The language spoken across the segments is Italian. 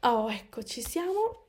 Oh, ecco, ci siamo.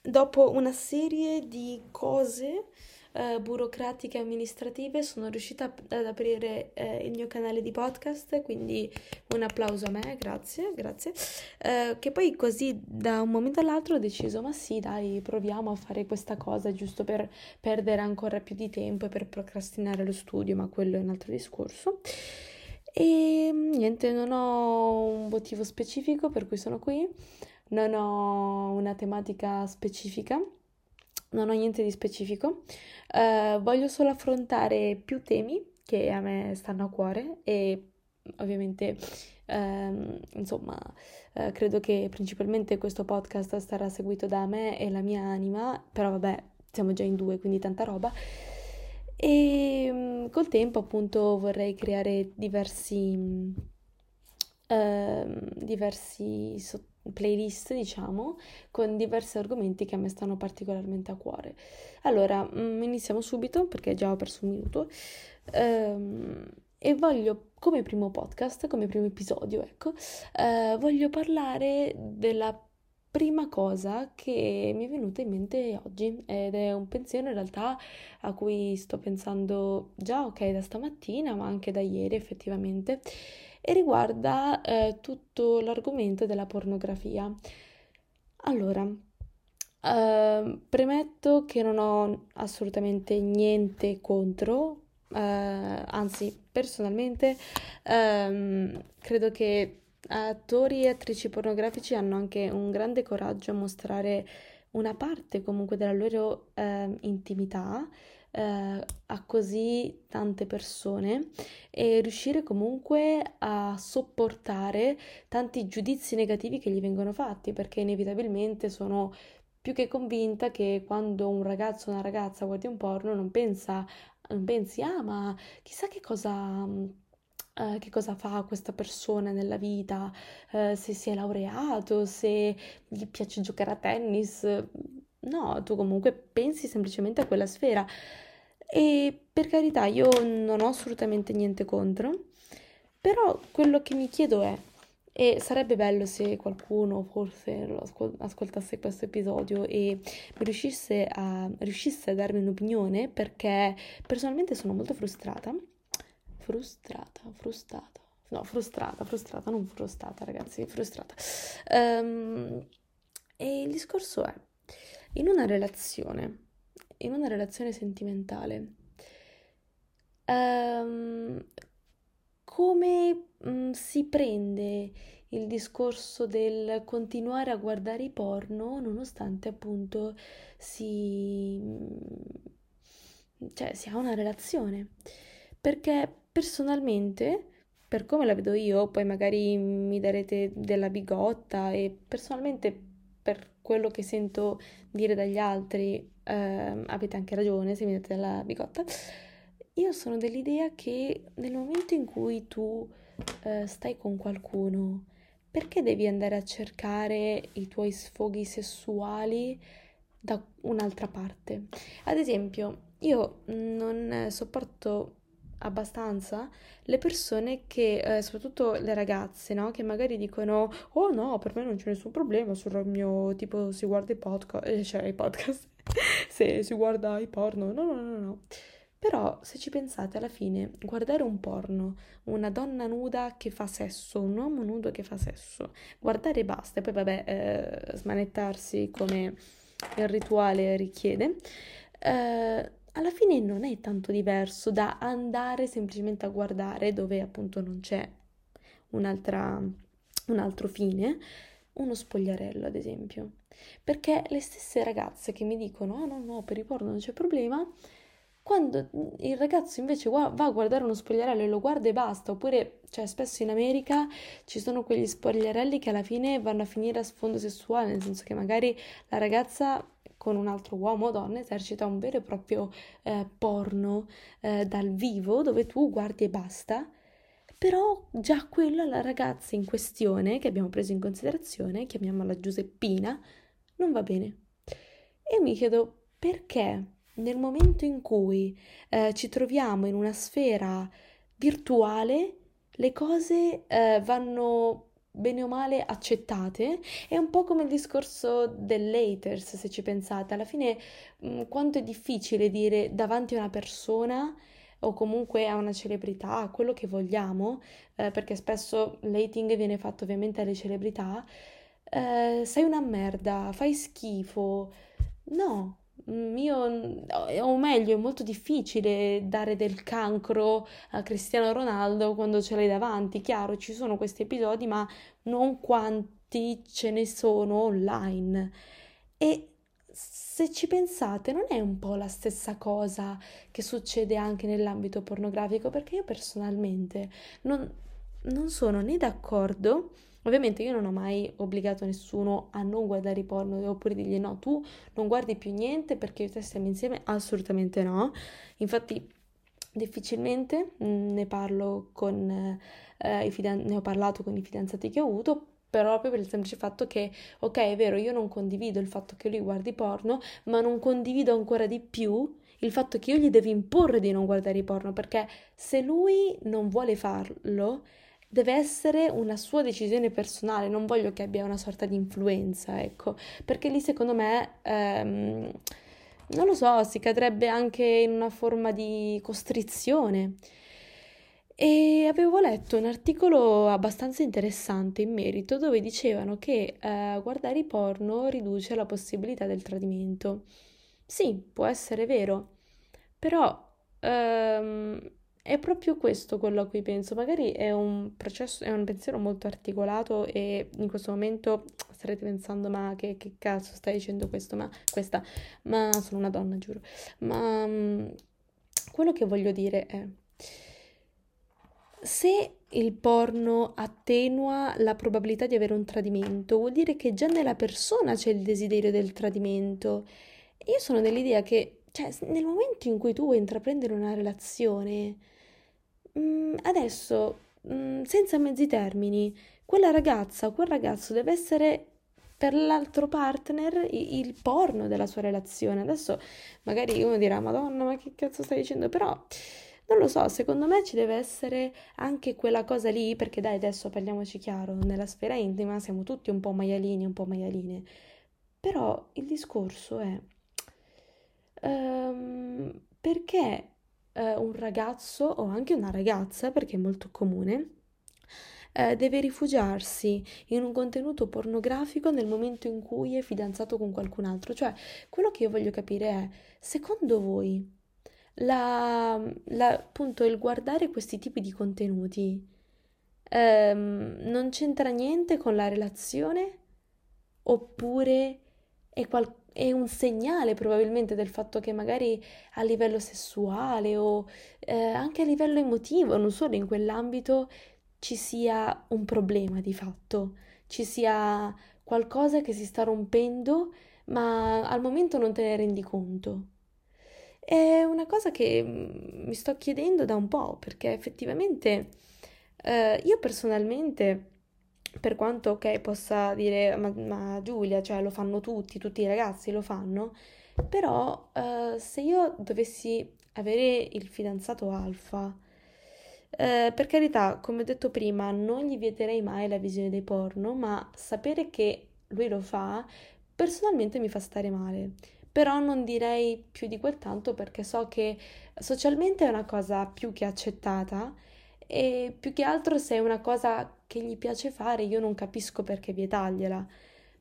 Dopo una serie di cose eh, burocratiche e amministrative sono riuscita ad aprire eh, il mio canale di podcast, quindi un applauso a me, grazie, grazie. Eh, che poi così da un momento all'altro ho deciso, ma sì, dai, proviamo a fare questa cosa giusto per perdere ancora più di tempo e per procrastinare lo studio, ma quello è un altro discorso. E niente, non ho un motivo specifico per cui sono qui non ho una tematica specifica, non ho niente di specifico, uh, voglio solo affrontare più temi che a me stanno a cuore e ovviamente um, insomma uh, credo che principalmente questo podcast sarà seguito da me e la mia anima, però vabbè siamo già in due quindi tanta roba. E um, col tempo appunto vorrei creare diversi, uh, diversi sottolinei playlist, diciamo, con diversi argomenti che a me stanno particolarmente a cuore. Allora, mm, iniziamo subito perché già ho perso un minuto. Ehm, e voglio, come primo podcast, come primo episodio, ecco, eh, voglio parlare della prima cosa che mi è venuta in mente oggi ed è un pensiero in realtà a cui sto pensando già, ok, da stamattina, ma anche da ieri effettivamente e riguarda eh, tutto l'argomento della pornografia. Allora, eh, premetto che non ho assolutamente niente contro, eh, anzi personalmente ehm, credo che attori e attrici pornografici hanno anche un grande coraggio a mostrare una parte comunque della loro eh, intimità eh, a così tante persone e riuscire comunque a sopportare tanti giudizi negativi che gli vengono fatti, perché inevitabilmente sono più che convinta che quando un ragazzo o una ragazza guardi un porno non pensa, non pensi, ah, ma chissà che cosa Uh, che cosa fa questa persona nella vita, uh, se si è laureato, se gli piace giocare a tennis. No, tu comunque pensi semplicemente a quella sfera. E per carità, io non ho assolutamente niente contro, però quello che mi chiedo è, e sarebbe bello se qualcuno forse ascol- ascoltasse questo episodio e riuscisse a, riuscisse a darmi un'opinione, perché personalmente sono molto frustrata. Frustrata, frustrata. No, frustrata, frustrata, non frustrata, ragazzi, frustrata. Um, e il discorso è, in una relazione, in una relazione sentimentale, um, come um, si prende il discorso del continuare a guardare i porno nonostante appunto si, cioè, si ha una relazione? Perché personalmente, per come la vedo io, poi magari mi darete della bigotta e personalmente per quello che sento dire dagli altri, eh, avete anche ragione se mi date la bigotta, io sono dell'idea che nel momento in cui tu eh, stai con qualcuno, perché devi andare a cercare i tuoi sfoghi sessuali da un'altra parte? Ad esempio, io non sopporto abbastanza le persone che, eh, soprattutto le ragazze, no? Che magari dicono, oh no, per me non c'è nessun problema, sul mio tipo si guarda i podcast, eh, cioè i podcast, se si guarda i porno, no, no, no, no. Però se ci pensate alla fine, guardare un porno, una donna nuda che fa sesso, un uomo nudo che fa sesso, guardare basta e poi vabbè eh, smanettarsi come il rituale richiede, eh, alla fine non è tanto diverso da andare semplicemente a guardare dove appunto non c'è un'altra, un altro fine, uno spogliarello ad esempio. Perché le stesse ragazze che mi dicono oh no no per i porno non c'è problema, quando il ragazzo invece va a guardare uno spogliarello e lo guarda e basta, oppure, cioè, spesso in America ci sono quegli spogliarelli che alla fine vanno a finire a sfondo sessuale, nel senso che magari la ragazza con un altro uomo o donna esercita un vero e proprio eh, porno eh, dal vivo dove tu guardi e basta. Però già quella la ragazza in questione, che abbiamo preso in considerazione, chiamiamola Giuseppina, non va bene. E mi chiedo perché nel momento in cui eh, ci troviamo in una sfera virtuale, le cose eh, vanno bene o male accettate. È un po' come il discorso dell'haters, se ci pensate. Alla fine, mh, mm, quanto è difficile dire davanti a una persona o comunque a una celebrità, a quello che vogliamo, eh, perché spesso l'hating viene fatto ovviamente alle celebrità, eh, sei una merda, fai schifo. No, io, o meglio, è molto difficile dare del cancro a Cristiano Ronaldo quando ce l'hai davanti. Chiaro, ci sono questi episodi, ma non quanti ce ne sono online. E se ci pensate, non è un po' la stessa cosa che succede anche nell'ambito pornografico? Perché io personalmente non, non sono né d'accordo. Ovviamente io non ho mai obbligato nessuno a non guardare i porno oppure dirgli no, tu non guardi più niente perché io e te stiamo insieme, assolutamente no. Infatti difficilmente mm, ne parlo con eh, i fidan- ne ho parlato con i fidanzati che ho avuto proprio per il semplice fatto che, ok, è vero, io non condivido il fatto che lui guardi porno, ma non condivido ancora di più il fatto che io gli devo imporre di non guardare i porno, perché se lui non vuole farlo, deve essere una sua decisione personale, non voglio che abbia una sorta di influenza, ecco, perché lì secondo me, ehm, non lo so, si cadrebbe anche in una forma di costrizione. E avevo letto un articolo abbastanza interessante in merito dove dicevano che eh, guardare i porno riduce la possibilità del tradimento. Sì, può essere vero, però ehm, è proprio questo quello a cui penso. Magari è un processo, è un pensiero molto articolato e in questo momento starete pensando: ma che, che cazzo stai dicendo questo? Ma questa, ma sono una donna, giuro. Ma mm, quello che voglio dire è se il porno attenua la probabilità di avere un tradimento, vuol dire che già nella persona c'è il desiderio del tradimento. Io sono dell'idea che, cioè, nel momento in cui tu vuoi intraprendere una relazione, mm, adesso, mh, mm, senza mezzi termini, quella ragazza o quel ragazzo deve essere per l'altro partner il porno della sua relazione. Adesso magari uno dirà, Madonna, ma che cazzo stai dicendo? Però non lo so, secondo me ci deve essere anche quella cosa lì, perché dai, adesso parliamoci chiaro, nella sfera intima siamo tutti un po' maialini, un po' maialine. Però il discorso è um, perché uh, un ragazzo o anche una ragazza, perché è molto comune, uh, deve rifugiarsi in un contenuto pornografico nel momento in cui è fidanzato con qualcun altro. Cioè, quello che io voglio capire è, secondo voi la, la, appunto il guardare questi tipi di contenuti ehm, non c'entra niente con la relazione oppure è, qual- è, un segnale probabilmente del fatto che magari a livello sessuale o eh, anche a livello emotivo, non solo in quell'ambito, ci sia un problema di fatto, ci sia qualcosa che si sta rompendo, ma al momento non te ne rendi conto. È una cosa che mm, mi sto chiedendo da un po', perché effettivamente eh, io personalmente, per quanto ok possa dire ma, ma, Giulia, cioè lo fanno tutti, tutti i ragazzi lo fanno, però eh, se io dovessi avere il fidanzato alfa, eh, per carità, come ho detto prima, non gli vieterei mai la visione dei porno, ma sapere che lui lo fa, personalmente mi fa stare male. Però non direi più di quel tanto perché so che socialmente è una cosa più che accettata e più che altro se è una cosa che gli piace fare io non capisco perché vietargliela.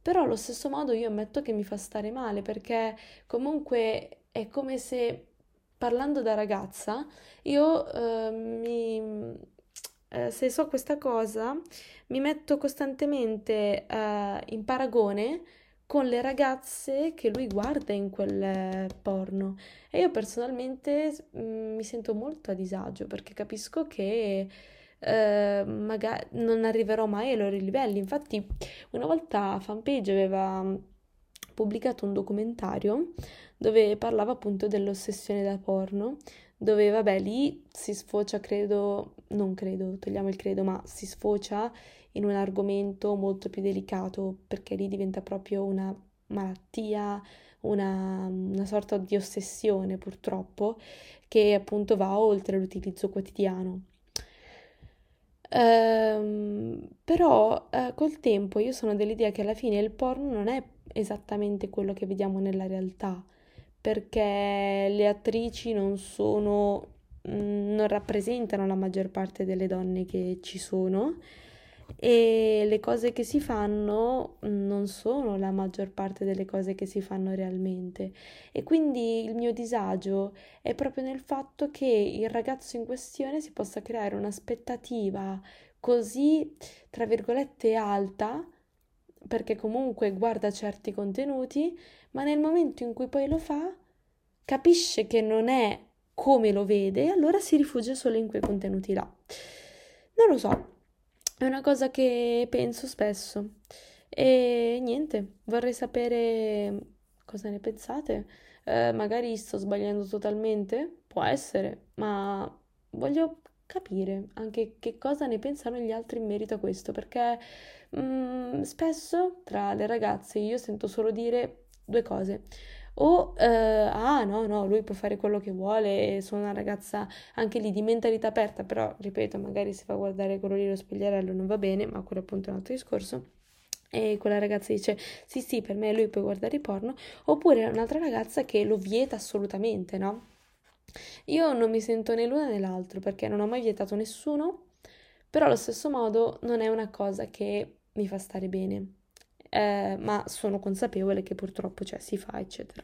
Però allo stesso modo io ammetto che mi fa stare male perché comunque è come se parlando da ragazza io eh, mi eh, se so questa cosa mi metto costantemente eh, in paragone con le ragazze che lui guarda in quel porno. E io personalmente mh, mm, mi sento molto a disagio perché capisco che eh, magari non arriverò mai ai loro livelli. Infatti, una volta Fanpage aveva pubblicato un documentario dove parlava appunto dell'ossessione da porno, dove vabbè lì si sfocia, credo, non credo, togliamo il credo, ma si sfocia in un argomento molto più delicato perché lì diventa proprio una malattia, una, una sorta di ossessione purtroppo che appunto va oltre l'utilizzo quotidiano. Ehm, però eh, col tempo io sono dell'idea che alla fine il porno non è esattamente quello che vediamo nella realtà, perché le attrici non sono, mm, non rappresentano la maggior parte delle donne che ci sono e le cose che si fanno non sono la maggior parte delle cose che si fanno realmente e quindi il mio disagio è proprio nel fatto che il ragazzo in questione si possa creare un'aspettativa così, tra virgolette, alta perché comunque guarda certi contenuti, ma nel momento in cui poi lo fa, capisce che non è come lo vede e allora si rifugia solo in quei contenuti là. Non lo so, è una cosa che penso spesso e niente, vorrei sapere cosa ne pensate. Eh, magari sto sbagliando totalmente, può essere, ma voglio capire anche che cosa ne pensano gli altri in merito a questo, perché mm, spesso tra le ragazze io sento solo dire due cose. O, eh, ah no, no, lui può fare quello che vuole, sono una ragazza anche lì di mentalità aperta, però, ripeto, magari se fa guardare quello lì lo spogliarello non va bene, ma quello appunto è un altro discorso. E quella ragazza dice sì sì per me lui può guardare porno. Oppure un'altra ragazza che lo vieta assolutamente no? Io non mi sento né l'una né l'altro perché non ho mai vietato nessuno però allo stesso modo non è una cosa che mi fa stare bene eh, ma sono consapevole che purtroppo cioè, si fa, eccetera.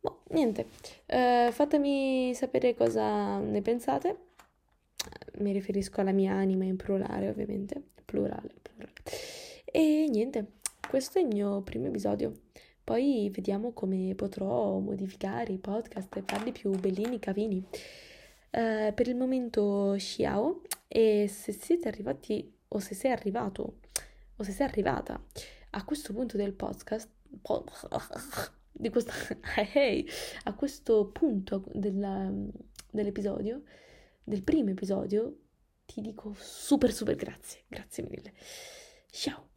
Boh, niente, eh, fatemi sapere cosa ne pensate. Mi riferisco alla mia anima in plurale, ovviamente. Plurale, plurale. E niente, questo è il mio primo episodio. Poi vediamo come potrò modificare i podcast e farli più bellini, cavini. Uh, per il momento ciao e se siete arrivati o se sei arrivato o se sei arrivata a questo punto del podcast, di questa, hey, a questo punto della, dell'episodio, del primo episodio, ti dico super super grazie, grazie mille. Ciao!